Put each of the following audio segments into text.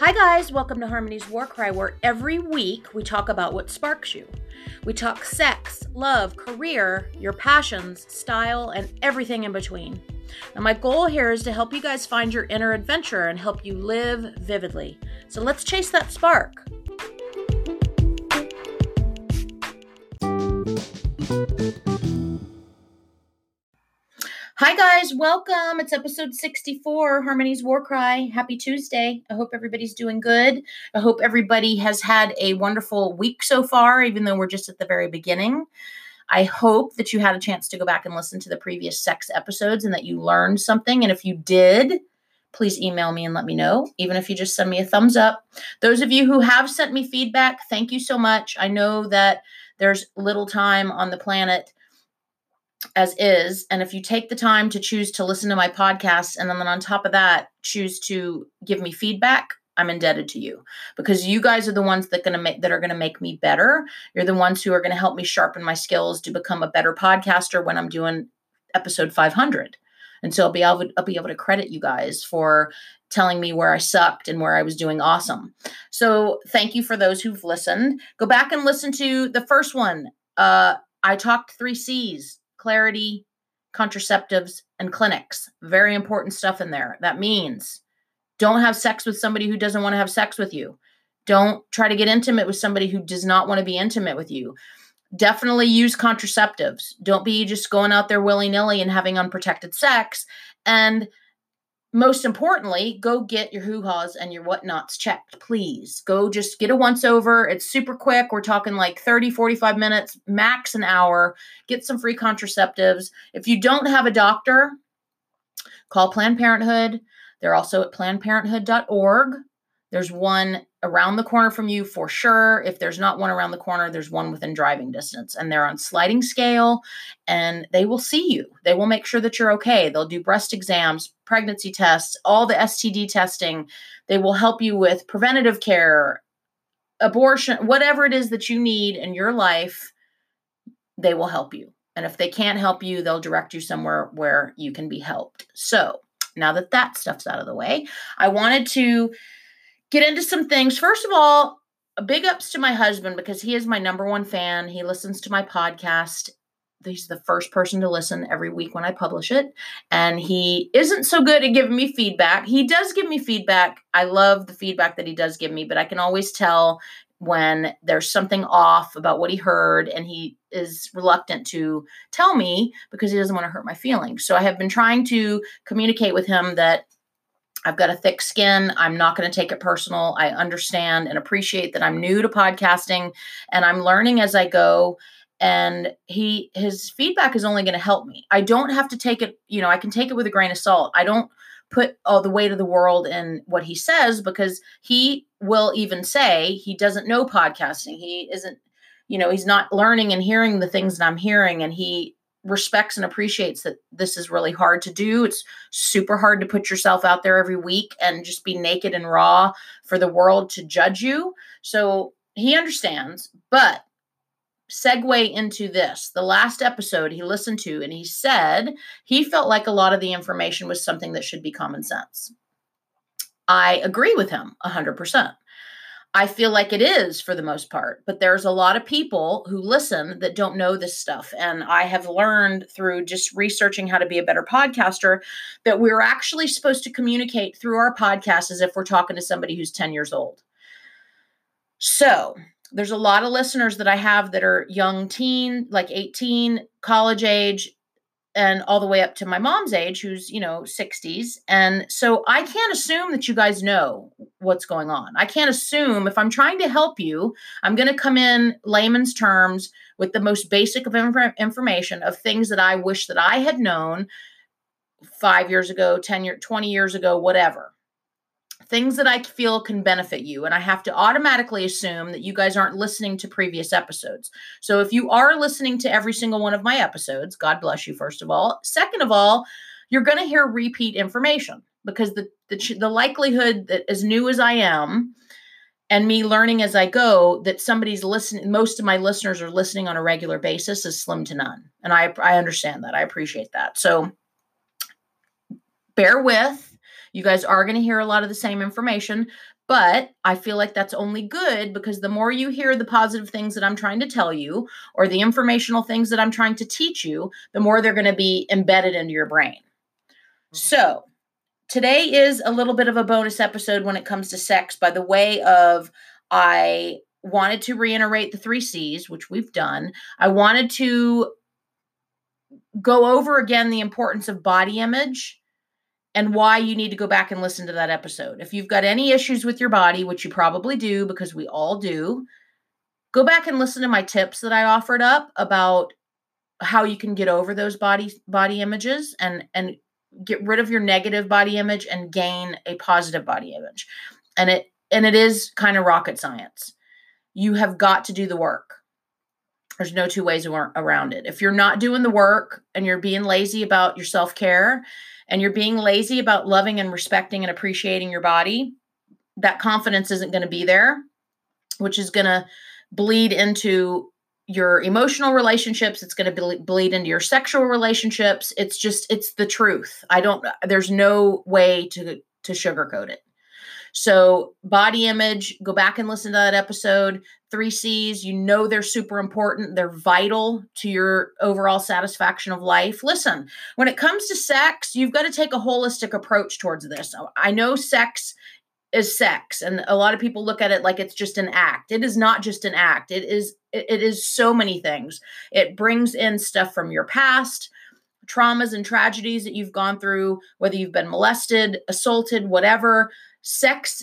Hi, guys, welcome to Harmony's War Cry, where every week we talk about what sparks you. We talk sex, love, career, your passions, style, and everything in between. Now, my goal here is to help you guys find your inner adventure and help you live vividly. So let's chase that spark. Hi, guys. Welcome. It's episode 64, Harmony's War Cry. Happy Tuesday. I hope everybody's doing good. I hope everybody has had a wonderful week so far, even though we're just at the very beginning. I hope that you had a chance to go back and listen to the previous sex episodes and that you learned something. And if you did, please email me and let me know, even if you just send me a thumbs up. Those of you who have sent me feedback, thank you so much. I know that there's little time on the planet as is. And if you take the time to choose to listen to my podcast and then on top of that, choose to give me feedback, I'm indebted to you because you guys are the ones that gonna make that are gonna make me better. You're the ones who are gonna help me sharpen my skills to become a better podcaster when I'm doing episode 500. And so I'll be able I'll be able to credit you guys for telling me where I sucked and where I was doing awesome. So thank you for those who've listened. Go back and listen to the first one. Uh, I talked three C's clarity, contraceptives, and clinics. Very important stuff in there. That means don't have sex with somebody who doesn't want to have sex with you. Don't try to get intimate with somebody who does not want to be intimate with you. Definitely use contraceptives. Don't be just going out there willy nilly and having unprotected sex. And most importantly, go get your hoo haws and your whatnots checked, please. Go just get a once over. It's super quick. We're talking like 30, 45 minutes, max an hour. Get some free contraceptives. If you don't have a doctor, call Planned Parenthood. They're also at plannedparenthood.org. There's one around the corner from you for sure. If there's not one around the corner, there's one within driving distance. And they're on sliding scale and they will see you. They will make sure that you're okay. They'll do breast exams, pregnancy tests, all the STD testing. They will help you with preventative care, abortion, whatever it is that you need in your life, they will help you. And if they can't help you, they'll direct you somewhere where you can be helped. So, now that that stuff's out of the way, I wanted to get into some things. First of all, big ups to my husband because he is my number one fan. He listens to my podcast. He's the first person to listen every week when I publish it. And he isn't so good at giving me feedback. He does give me feedback. I love the feedback that he does give me, but I can always tell when there's something off about what he heard and he is reluctant to tell me because he doesn't want to hurt my feelings. So I have been trying to communicate with him that I've got a thick skin. I'm not going to take it personal. I understand and appreciate that I'm new to podcasting and I'm learning as I go and he his feedback is only going to help me. I don't have to take it, you know, I can take it with a grain of salt. I don't put all the weight of the world in what he says because he will even say he doesn't know podcasting. He isn't, you know, he's not learning and hearing the things that I'm hearing and he respects and appreciates that this is really hard to do. It's super hard to put yourself out there every week and just be naked and raw for the world to judge you. So he understands, but segue into this. The last episode he listened to, and he said he felt like a lot of the information was something that should be common sense. I agree with him 100%. I feel like it is for the most part, but there's a lot of people who listen that don't know this stuff. And I have learned through just researching how to be a better podcaster that we're actually supposed to communicate through our podcast as if we're talking to somebody who's 10 years old. So there's a lot of listeners that I have that are young teen, like 18, college age, and all the way up to my mom's age who's you know 60s and so i can't assume that you guys know what's going on. I can't assume if i'm trying to help you i'm going to come in layman's terms with the most basic of inf- information of things that i wish that i had known 5 years ago 10 years 20 years ago whatever things that I feel can benefit you. And I have to automatically assume that you guys aren't listening to previous episodes. So if you are listening to every single one of my episodes, God bless you, first of all. Second of all, you're going to hear repeat information because the, the, the likelihood that as new as I am, and me learning as I go that somebody's listening, most of my listeners are listening on a regular basis is slim to none. And I, I understand that. I appreciate that. So bear with You guys are going to hear a lot of the same information, but I feel like that's only good because the more you hear the positive things that I'm trying to tell you or the informational things that I'm trying to teach you, the more they're going to be embedded into your brain. Mm-hmm. So, today is a little bit of a bonus episode when it comes to sex by the way of I wanted to reiterate the 3 Cs, which we've done. I wanted to go over again the importance of body image and why you need to go back and listen to that episode. If you've got any issues with your body, which you probably do because we all do, go back and listen to my tips that I offered up about how you can get over those body body images and and get rid of your negative body image and gain a positive body image. And it and it is kind of rocket science. You have got to do the work. There's no two ways around it. If you're not doing the work and you're being lazy about your self care and you're being lazy about loving and respecting and appreciating your body, that confidence isn't going to be there, which is going to bleed into your emotional relationships it's going to bleed into your sexual relationships it's just it's the truth. I don't there's no way to to sugarcoat it so, body image, go back and listen to that episode. Three C's, you know they're super important. They're vital to your overall satisfaction of life. Listen, when it comes to sex, you've got to take a holistic approach towards this. Oh, I know sex is sex and a lot of people look at it like it's just an act it is not just an act it is it is so many things it brings in stuff from your past traumas and tragedies that you've gone through whether you've been molested assaulted whatever sex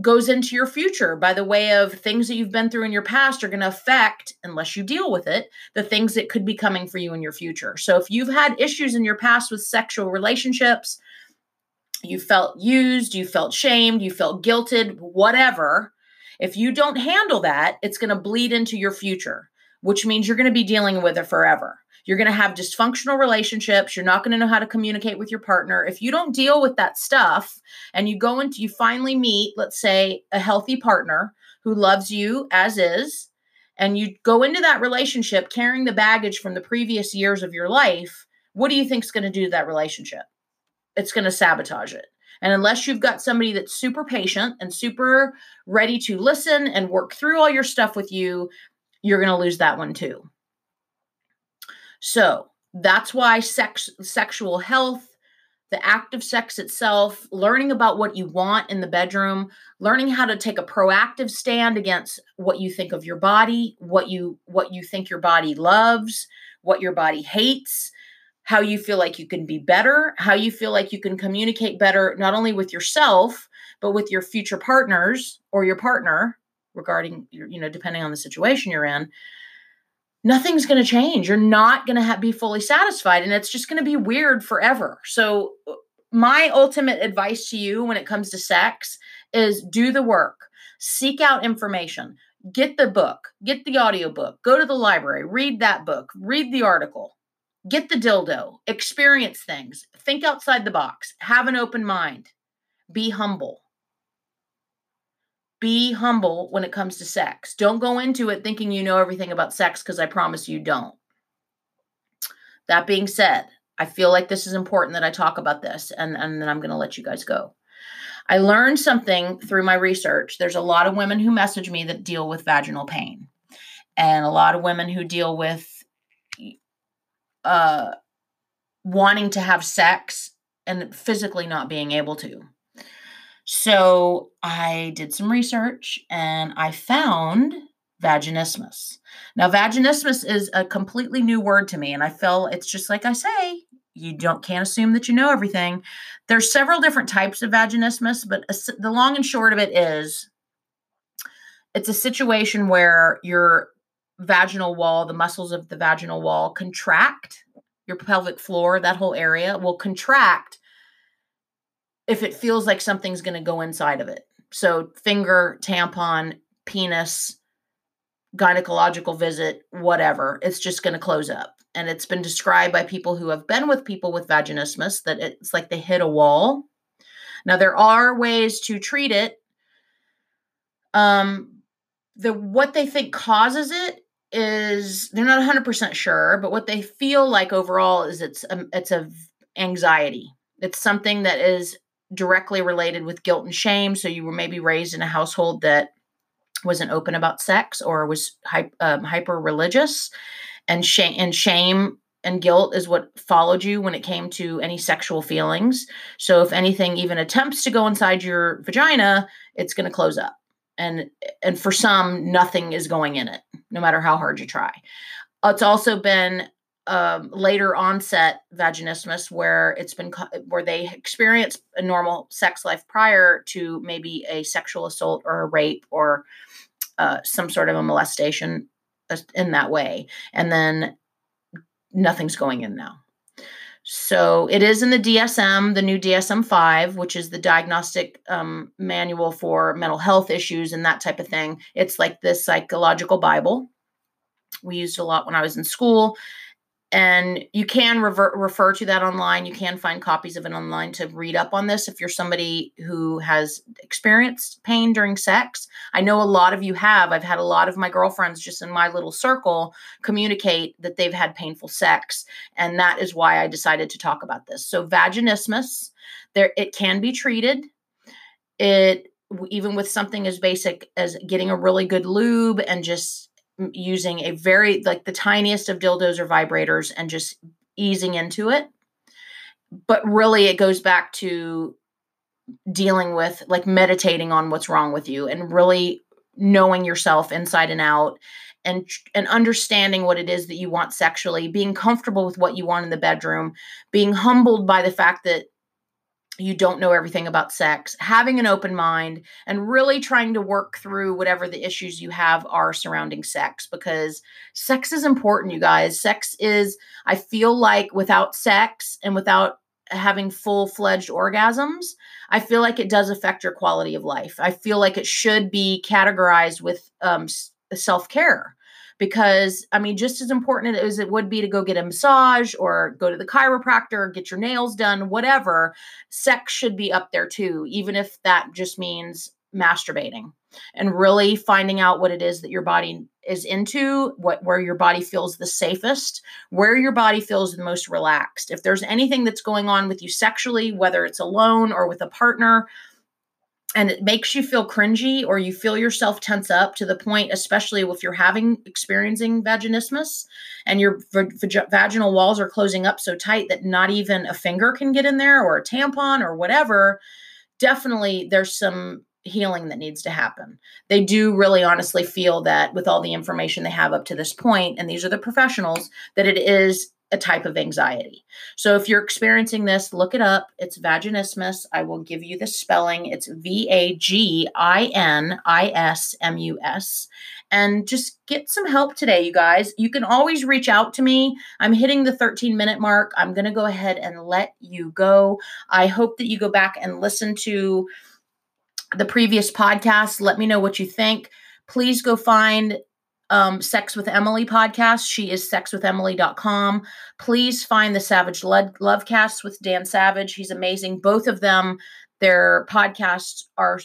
goes into your future by the way of things that you've been through in your past are going to affect unless you deal with it the things that could be coming for you in your future. So if you've had issues in your past with sexual relationships you felt used you felt shamed you felt guilted whatever if you don't handle that it's going to bleed into your future which means you're going to be dealing with it forever you're going to have dysfunctional relationships. You're not going to know how to communicate with your partner. If you don't deal with that stuff and you go into, you finally meet, let's say, a healthy partner who loves you as is, and you go into that relationship carrying the baggage from the previous years of your life, what do you think is going to do to that relationship? It's going to sabotage it. And unless you've got somebody that's super patient and super ready to listen and work through all your stuff with you, you're going to lose that one too. So that's why sex, sexual health, the act of sex itself, learning about what you want in the bedroom, learning how to take a proactive stand against what you think of your body, what you what you think your body loves, what your body hates, how you feel like you can be better, how you feel like you can communicate better not only with yourself but with your future partners or your partner regarding you know depending on the situation you're in nothing's going to change. You're not going to ha- be fully satisfied and it's just going to be weird forever. So, uh, my ultimate advice to you when it comes to sex is do the work, seek out information, get the book, get the audiobook, go to the library, read that book, read the article. Get the dildo, experience things, think outside the box, have an open mind, be humble be humble when it comes to sex. Don't go into it thinking you know everything about sex because I promise you don't. That being said, I feel like this is important that I talk about this and, and then I'm going to let you guys go. I learned something through my research. There's a lot of women who message me that deal with vaginal pain, and a lot of women who deal with uh, wanting to have sex and physically not being able to. So I did some research and I found vaginismus. Now, vaginismus is a completely new word to me, and I feel it's just like I say, you don't can't assume that you know everything. There's several different types of vaginismus, but the long and short of it is it's a situation where your vaginal wall, the muscles of the vaginal wall contract, your pelvic floor, that whole area will contract if it feels like something's going to go inside of it. So, finger, tampon, penis, gynecological visit, whatever, it's just going to close up. And it's been described by people who have been with people with vaginismus that it's like they hit a wall. Now, there are ways to treat it. Um, the what they think causes it is they're not 100% sure, but what they feel like overall is it's a, it's a anxiety. It's something that is directly related with guilt and shame. So you were maybe raised in a household that wasn't open about sex or was um, hyper religious, and shame and shame and guilt is what followed you when it came to any sexual feelings. So if anything even attempts to go inside your vagina, it's going to close up. And and for some, nothing is going in it, no matter how hard you try. It's also been um, later onset vaginismus where it's been where they experience a normal sex life prior to maybe a sexual assault or a rape or uh, some sort of a molestation uh, in that way. And then nothing's going in now. So it is in the dsm the new dsm-5 which is the diagnostic um, manual for mental health issues and that type of thing. It's like the psychological bible. We used a lot when i was in school and you can revert, refer to that online. You can find copies of it online to read up on this if you're somebody who has experienced pain during sex. I know a lot of you have. I've had a lot of my girlfriends just in my little circle communicate that they've had painful sex and that is why i decided to talk about this. So vaginismus there it can be treated. It even with something as basic as getting a really good lube and just using a very like the tiniest of dildos or vibrators and just easing into it. But really it goes back to dealing with like meditating on what's wrong with you and really knowing yourself inside and out and and understanding what it is that you want sexually being comfortable with what you want in the bedroom being humbled by the fact that you don't know everything about sex, having an open mind, and really trying to work through whatever the issues you have are surrounding sex because sex is important, you guys. Sex is, I feel like without sex and without having full fledged orgasms, I feel like it does affect your quality of life. I feel like it should be categorized with um, self care because I mean, just as important as it would be to go get a massage or go to the chiropractor, get your nails done, whatever, sex should be up there too, even if that just means masturbating and really finding out what it is that your body is into what where your body feels the safest where your body feels the most relaxed. If there's anything that's going on with you sexually whether it's alone or with a partner and it makes you feel cringy or you feel yourself tense up to the point especially if you're having experiencing vaginismus and your v- vaginal walls are closing up so tight that not even a finger can get in there or a tampon or whatever definitely there's some healing that needs to happen. They do really honestly feel that with all the information they have up to this point and these are the professionals that it is a type of anxiety. So if you're experiencing this, look it up. It's vaginismus. I will give you the spelling. It's V A G I N I S M U S. And just get some help today, you guys. You can always reach out to me. I'm hitting the 13 minute mark. I'm going to go ahead and let you go. I hope that you go back and listen to the previous podcast. Let me know what you think. Please go find um, Sex with Emily podcast. She is sexwithemily.com. Please find the Savage Love, Lovecast with Dan Savage. He's amazing. Both of them, their podcasts are,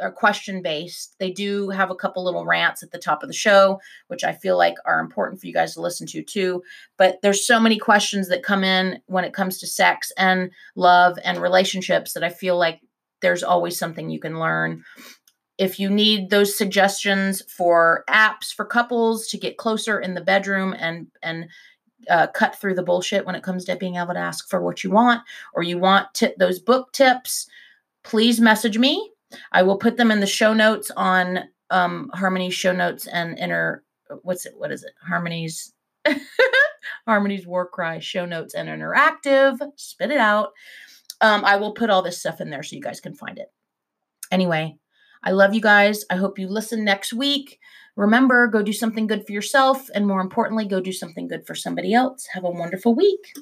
are question based. They do have a couple little rants at the top of the show, which I feel like are important for you guys to listen to too. But there's so many questions that come in when it comes to sex and love and relationships that I feel like there's always something you can learn if you need those suggestions for apps for couples to get closer in the bedroom and and uh, cut through the bullshit when it comes to being able to ask for what you want or you want t- those book tips please message me. I will put them in the show notes on um harmony's show notes and inner what's it what is it? Harmony's harmony's war cry show notes and interactive. Spit it out. Um i will put all this stuff in there so you guys can find it. Anyway I love you guys. I hope you listen next week. Remember, go do something good for yourself. And more importantly, go do something good for somebody else. Have a wonderful week.